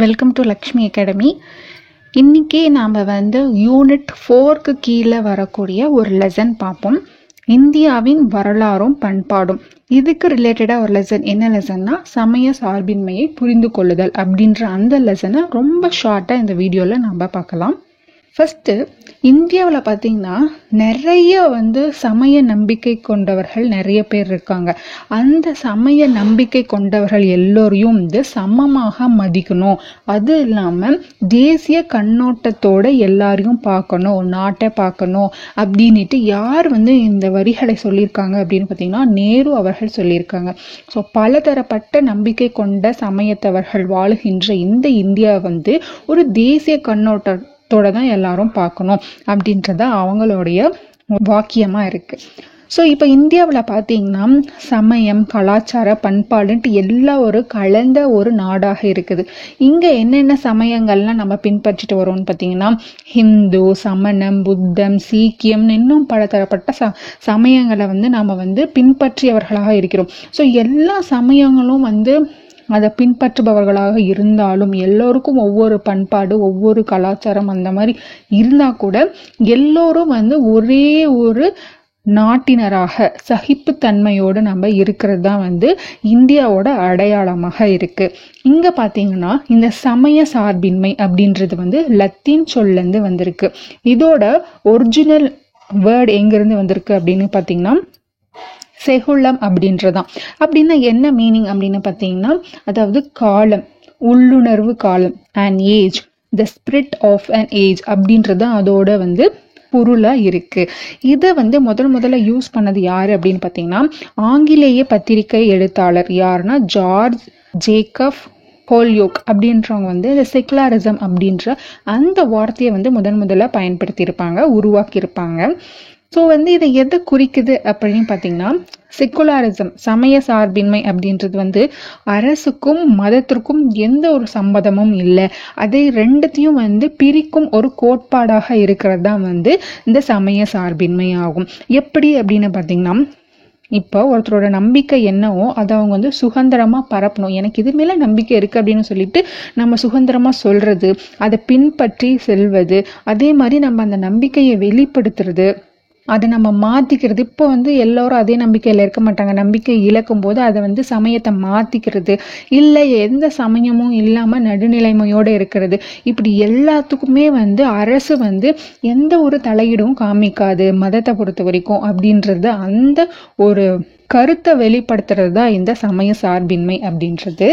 Welcome to Lakshmi academy இன்றைக்கி நாம் வந்து யூனிட் ஃபோர்க்கு கீழே வரக்கூடிய ஒரு லெசன் பார்ப்போம். இந்தியாவின் வரலாறும் பண்பாடும். இதுக்கு ரிலேட்டடாக ஒரு லெசன் என்ன லெசன்னா சமய சார்பின்மையை புரிந்து கொள்ளுதல் அப்படின்ற அந்த லெசனை ரொம்ப ஷார்ட்டாக இந்த வீடியோவில் நம்ம பார்க்கலாம். ஃபஸ்ட்டு இந்தியாவில் பார்த்தீங்கன்னா நிறைய வந்து சமய நம்பிக்கை கொண்டவர்கள் நிறைய பேர் இருக்காங்க. அந்த சமய நம்பிக்கை கொண்டவர்கள் எல்லோரையும் வந்து சமமாக மதிக்கணும். அது இல்லாமல் தேசிய கண்ணோட்டத்தோட எல்லாரையும் பார்க்கணும் நாட்டை பார்க்கணும் அப்படின்ட்டு யார் வந்து இந்த வரிகளை சொல்லியிருக்காங்க அப்படின்னு பார்த்தீங்கன்னா நேரு அவர்கள் சொல்லியிருக்காங்க. ஸோ பலதரப்பட்ட நம்பிக்கை கொண்ட சமயத்தவர்கள் வாழுகின்ற இந்த இந்தியா வந்து ஒரு தேசிய கண்ணோட்ட தோட தான் எல்லாரும் பார்க்கணும் அப்படின்றத அவங்களுடைய வாக்கியமாக இருக்குது ஸோ இப்போ இந்தியாவில் பார்த்தீங்கன்னா சமயம் கலாச்சார பண்பாடுன்ட்டு எல்லா ஒரு கலந்த ஒரு நாடாக இருக்குது. இங்கே என்னென்ன சமயங்கள்லாம் நம்ம பின்பற்றிட்டு வரோம்னு பார்த்தீங்கன்னா ஹிந்து சமணம் புத்தம் சீக்கியம் இன்னும் பல தரப்பட்ட ச சமயங்களை வந்து நாம் வந்து பின்பற்றியவர்களாக இருக்கிறோம். ஸோ எல்லா சமயங்களும் வந்து அதை பின்பற்றுபவர்களாக இருந்தாலும் எல்லோருக்கும் ஒவ்வொரு பண்பாடு ஒவ்வொரு கலாச்சாரம் அந்த மாதிரி இருந்தால் கூட எல்லோரும் வந்து ஒரே ஒரு நாட்டினராக சகிப்புத்தன்மையோடு நம்ம இருக்கிறது தான் வந்து இந்தியாவோட அடையாளமாக இருக்குது இங்கே பார்த்தீங்கன்னா இந்த சமய சார்பின்மை அப்படின்றது வந்து லத்தீன் சொல்லேருந்து வந்திருக்கு. இதோட ஒரிஜினல் வேர்டு எங்கேருந்து வந்திருக்கு அப்படின்னு பார்த்தீங்கன்னா செகுளம் அப்படின்றதான். அப்படின்னா என்ன மீனிங் அப்படின்னு பார்த்தீங்கன்னா அதாவது காலம் உள்ளுணர்வு காலம் and age the spirit of an age அப்படின்றது அதோட வந்து பொருளாக இருக்குது இதை வந்து முதல் முதல்ல யூஸ் பண்ணது யார் அப்படின்னு பார்த்தீங்கன்னா ஆங்கிலேய பத்திரிகை எழுத்தாளர் யாருன்னா ஜார்ஜ் ஜேக்கப் ஹோல்யோக் அப்படின்றவங்க வந்து இந்த செக்குலாரிசம் அப்படின்ற அந்த வார்த்தையை வந்து முதன் முதல்ல பயன்படுத்தியிருப்பாங்க உருவாக்கியிருப்பாங்க. ஸோ வந்து இதை எதை குறிக்குது அப்படின்னு பார்த்தீங்கன்னா செக்குலாரிசம் சமய சார்பின்மை அப்படின்றது வந்து அரசுக்கும் மதத்திற்கும் எந்த ஒரு சம்மதமும் இல்லை. அதை ரெண்டுத்தையும் வந்து பிரிக்கும் ஒரு கோட்பாடாக இருக்கிறது தான் வந்து இந்த சமய சார்பின்மை ஆகும். எப்படி அப்படின்னு பார்த்தீங்கன்னா இப்போ ஒருத்தரோட நம்பிக்கை என்னவோ அதை அவங்க வந்து சுதந்திரமாக பரப்பணும். எனக்கு இது மேலே நம்பிக்கை இருக்குது அப்படின்னு சொல்லிட்டு நம்ம சுதந்திரமாக சொல்கிறது அதை பின்பற்றி செல்வது அதே மாதிரி நம்ம அந்த நம்பிக்கையை வெளிப்படுத்துறது அதை நம்ம மாற்றிக்கிறது இப்போ வந்து எல்லோரும் அதே நம்பிக்கையில் இருக்க மாட்டாங்க. நம்பிக்கை இழக்கும் போது அதை வந்து சமயத்தை மாற்றிக்கிறது இல்லை எந்த சமயமும் இல்லாமல் நடுநிலைமையோடு இருக்கிறது. இப்படி எல்லாத்துக்குமே வந்து அரசு வந்து எந்த ஒரு தலையீடும் காமிக்காது மதத்தை பொறுத்த வரைக்கும். அப்படின்றது அந்த ஒரு கருத்தை வெளிப்படுத்துறது தான் இந்த சமய சார்பின்மை அப்படின்றது.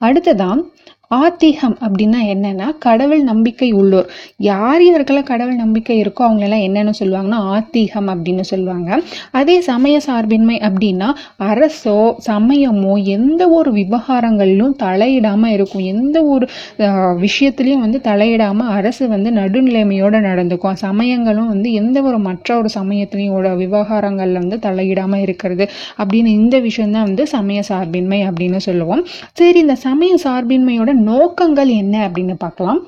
அடுத்ததான் ஆத்திகம் அப்படின்னா என்னன்னா கடவுள் நம்பிக்கை உள்ளோர். யார் யாருக்கெல்லாம் கடவுள் நம்பிக்கை இருக்கோ அவங்களெல்லாம் என்னென்னு சொல்லுவாங்கன்னா ஆத்திகம் அப்படின்னு சொல்லுவாங்க. அதே சமய சார்பின்மை அப்படின்னா அரசோ சமயமோ எந்த ஒரு விவகாரங்களிலும் தலையிடாமல் இருக்கும். எந்த ஒரு விஷயத்துலையும் வந்து தலையிடாமல் அரசு வந்து நடுநிலைமையோடு நடந்துக்கும். சமயங்களும் வந்து எந்த ஒரு மற்ற ஒரு சமயத்துலையோட விவகாரங்களில் வந்து தலையிடாமல் இருக்கிறது அப்படின்னு இந்த விஷயம்தான் வந்து சமய சார்பின்மை அப்படின்னு சொல்லுவோம். சரி இந்த சமய சார்பின்மையோட நோக்கங்கள் என்ன அப்படின்னு பார்க்கலாம்.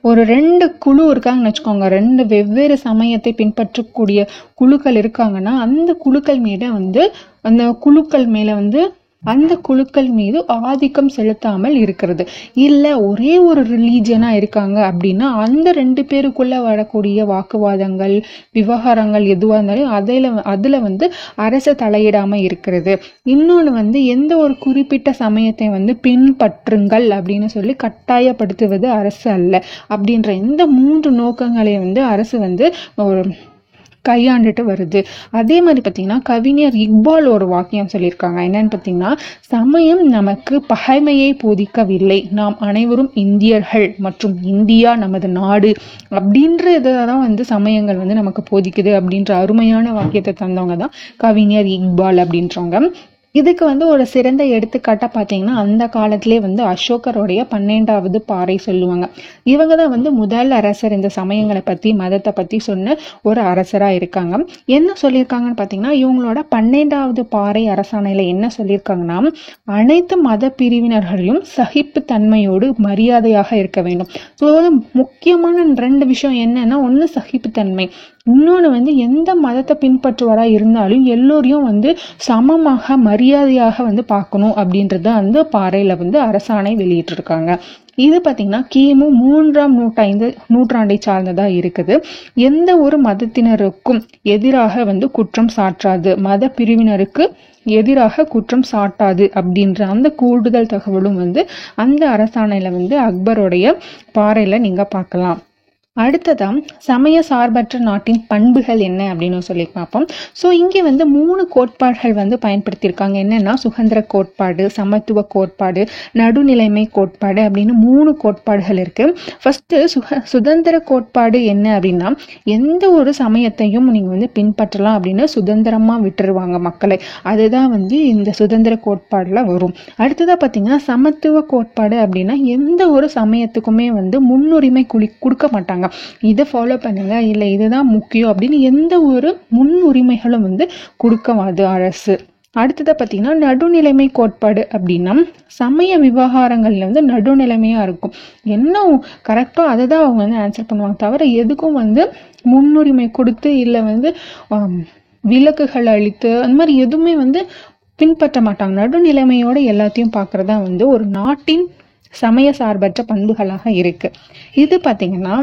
ஒரு ரெண்டு குழு இருக்காங்கன்னு வச்சுக்கோங்க. ரெண்டு வெவ்வேறு சமயத்தை பின்பற்றக்கூடிய குழுக்கள் இருக்காங்கன்னா அந்த குழுக்கள் மீது வந்து அந்த குழுக்கள் மேலே வந்து அந்த குழுக்கள் மீது ஆதிக்கம் செலுத்தாமல் இருக்கிறது. இல்லை ஒரே ஒரு ரிலீஜியனாக இருக்காங்க அப்படின்னா அந்த ரெண்டு பேருக்குள்ளே வரக்கூடிய வாக்குவாதங்கள் விவகாரங்கள் எதுவாக இருந்தாலும் அதில் அதில் வந்து அரசு தலையிடாமல் இருக்கிறது. இன்னொன்று வந்து எந்த ஒரு குறிப்பிட்ட சமயத்தை வந்து பின்பற்றுங்கள் அப்படின்னு சொல்லி கட்டாயப்படுத்துவது அரசு அல்ல. அப்படின்ற இந்த மூன்று நோக்கங்களை வந்து அரசு வந்து ஒரு கையாண்டுட்டு வருது. அதே மாதிரி பார்த்தீங்கன்னா கவிஞர் இக்பால் ஒரு வாக்கியம் சொல்லியிருக்காங்க. என்னன்னு பார்த்தீங்கன்னா சமயம் நமக்கு பகைமையை போதிக்கவில்லை. நாம் அனைவரும் இந்தியர்கள் மற்றும் இந்தியா நமது நாடு அப்படின்ற இதை தான் வந்து சமயங்கள் வந்து நமக்கு போதிக்குது அப்படின்ற அருமையான வாக்கியத்தை தந்தவங்க தான் கவிஞர் இக்பால் அப்படின்றவங்க. இதுக்கு வந்து ஒரு சிறந்த எடுத்துக்காட்டாக பார்த்தீங்கன்னா அந்த காலத்திலே வந்து அசோகருடைய பன்னெண்டாவது பாறை சொல்லுவாங்க. இவங்க தான் வந்து முதல் அரசர் இந்த சமயங்களை பற்றி மதத்தை பற்றி சொன்ன ஒரு அரசராக இருக்காங்க. என்ன சொல்லியிருக்காங்கன்னு பார்த்தீங்கன்னா இவங்களோட பன்னெண்டாவது பாறை அரசாணையில் என்ன சொல்லியிருக்காங்கன்னா அனைத்து மத பிரிவினர்களையும் சகிப்புத்தன்மையோடு மரியாதையாக இருக்க வேண்டும். ஸோ முக்கியமான ரெண்டு விஷயம் என்னன்னா ஒன்று சகிப்புத்தன்மை. இன்னொன்று வந்து எந்த மதத்தை பின்பற்றுவராக இருந்தாலும் எல்லோரையும் வந்து சமமாக மரியாதை மரியாதையாக வந்து பார்க்கணும் அப்படின்றத அந்த பாறையில் வந்து அரசாணை வெளியிட்டிருக்காங்க. இது பார்த்தீங்கன்னா கிமு மூன்றாம் நூற்றாண்டு நூற்றாண்டை சார்ந்ததாக இருக்குது. எந்த ஒரு மதத்தினருக்கும் எதிராக வந்து குற்றம் சாற்றாது. மத பிரிவினருக்கு எதிராக குற்றம் சாட்டாது அப்படின்ற அந்த கூடுதல் தகவலும் வந்து அந்த அரசாணையில் வந்து அக்பருடைய பாறையில் நீங்கள் பார்க்கலாம். அடுத்ததாக சமய சார்பற்ற நாட்டின் பண்புகள் என்ன அப்படின்னு சொல்லி பார்ப்போம். ஸோ இங்கே வந்து மூணு கோட்பாடுகள் வந்து பயன்படுத்தியிருக்காங்க. என்னென்னா சுதந்திர கோட்பாடு சமத்துவ கோட்பாடு நடுநிலைமை கோட்பாடு அப்படின்னு மூணு கோட்பாடுகள் இருக்குது ஃபஸ்ட்டு சுக சுதந்திர கோட்பாடு என்ன அப்படின்னா எந்த ஒரு சமயத்தையும் நீங்கள் வந்து பின்பற்றலாம் அப்படின்னு சுதந்திரமாக விட்டுருவாங்க மக்களை. அதுதான் வந்து இந்த சுதந்திர கோட்பாடில் வரும். அடுத்ததாக பார்த்திங்கன்னா சமத்துவ கோட்பாடு அப்படின்னா எந்த ஒரு சமயத்துக்குமே வந்து முன்னுரிமை குளி கொடுக்க மாட்டாங்க. இதை ஃபாலோ பண்ணுங்க. இல்லை இதுதான் முக்கியம் அப்படின்னு எந்த ஒரு முன்னுரிமைகளும் வந்து கொடுக்கவாது அரசு. அடுத்ததை பார்த்தீங்கன்னா நடுநிலைமை கோட்பாடு அப்படின்னா சமய விவகாரங்களில் வந்து நடுநிலைமையாக இருக்கும். என்ன கரெக்டோ அதை தான் அவங்க வந்து ஆன்சர் பண்ணுவாங்க தவிர எதுக்கும் வந்து முன்னுரிமை கொடுத்து இல்லை வந்து விளக்குகள் விலக்குகள் அளித்து அந்த மாதிரி எதுவுமே வந்து பின்பற்ற மாட்டாங்க. நடுநிலைமையோட எல்லாத்தையும் பார்க்குறதா வந்து ஒரு நாட்டின் சமய சார்பற்ற பண்புகளாக இருக்குது இது பார்த்திங்கன்னா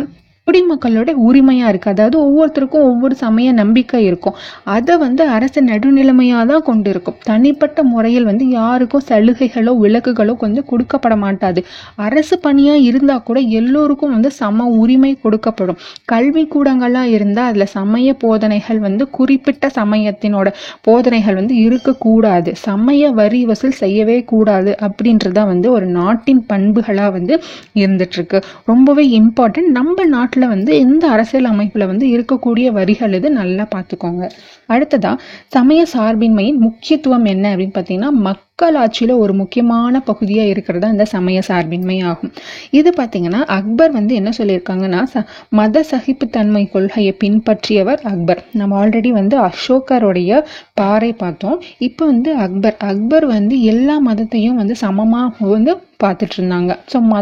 குடிமக்களோட உரிமையாக இருக்குது அதாவது ஒவ்வொருத்தருக்கும் ஒவ்வொரு சமய நம்பிக்கை இருக்கும். அதை வந்து அரசு நடுநிலைமையாக தான் கொண்டு இருக்கும் தனிப்பட்ட முறையில் வந்து யாருக்கும் சலுகைகளோ விலக்குகளோ கொஞ்சம் கொடுக்கப்பட மாட்டாது. அரசு பணியாக இருந்தால் கூட எல்லோருக்கும் வந்து சம உரிமை கொடுக்கப்படும். கல்வி கூடங்கள்லாம் இருந்தால் அதில் சமய போதனைகள் வந்து குறிப்பிட்ட சமயத்தினோட போதனைகள் வந்து இருக்கக்கூடாது. சமய வரி வசூல் செய்யவே கூடாது அப்படின்றதான் வந்து ஒரு நாட்டின் பண்புகளாக வந்து இருந்துட்டுருக்கு ரொம்பவே இம்பார்ட்டன்ட் நம்ம நாட்டில் வந்து எந்த அரசியல் அமைப்பில் வந்து இருக்கக்கூடிய வரிகள் இது நல்லா பார்த்துக்கோங்க அடுத்ததா சமய சார்பின்மையின் முக்கியத்துவம் என்ன அப்படின்னு பார்த்தீங்கன்னா மக்களாட்சியில் ஒரு முக்கியமான பகுதியாக இருக்கிறது இந்த சமய சார்பின்மை ஆகும். இது பார்த்தீங்கன்னா அக்பர் வந்து என்ன சொல்லியிருக்காங்கன்னா ச மத சகிப்புத்தன்மை கொள்கையை பின்பற்றியவர் அக்பர். நம்ம ஆல்ரெடி வந்து அசோகருடைய பாறை பார்த்தோம். இப்போ வந்து அக்பர். அக்பர் வந்து எல்லா மதத்தையும் வந்து சமமாக வந்து பார்த்துட்டு இருந்தாங்க. ஸோ மத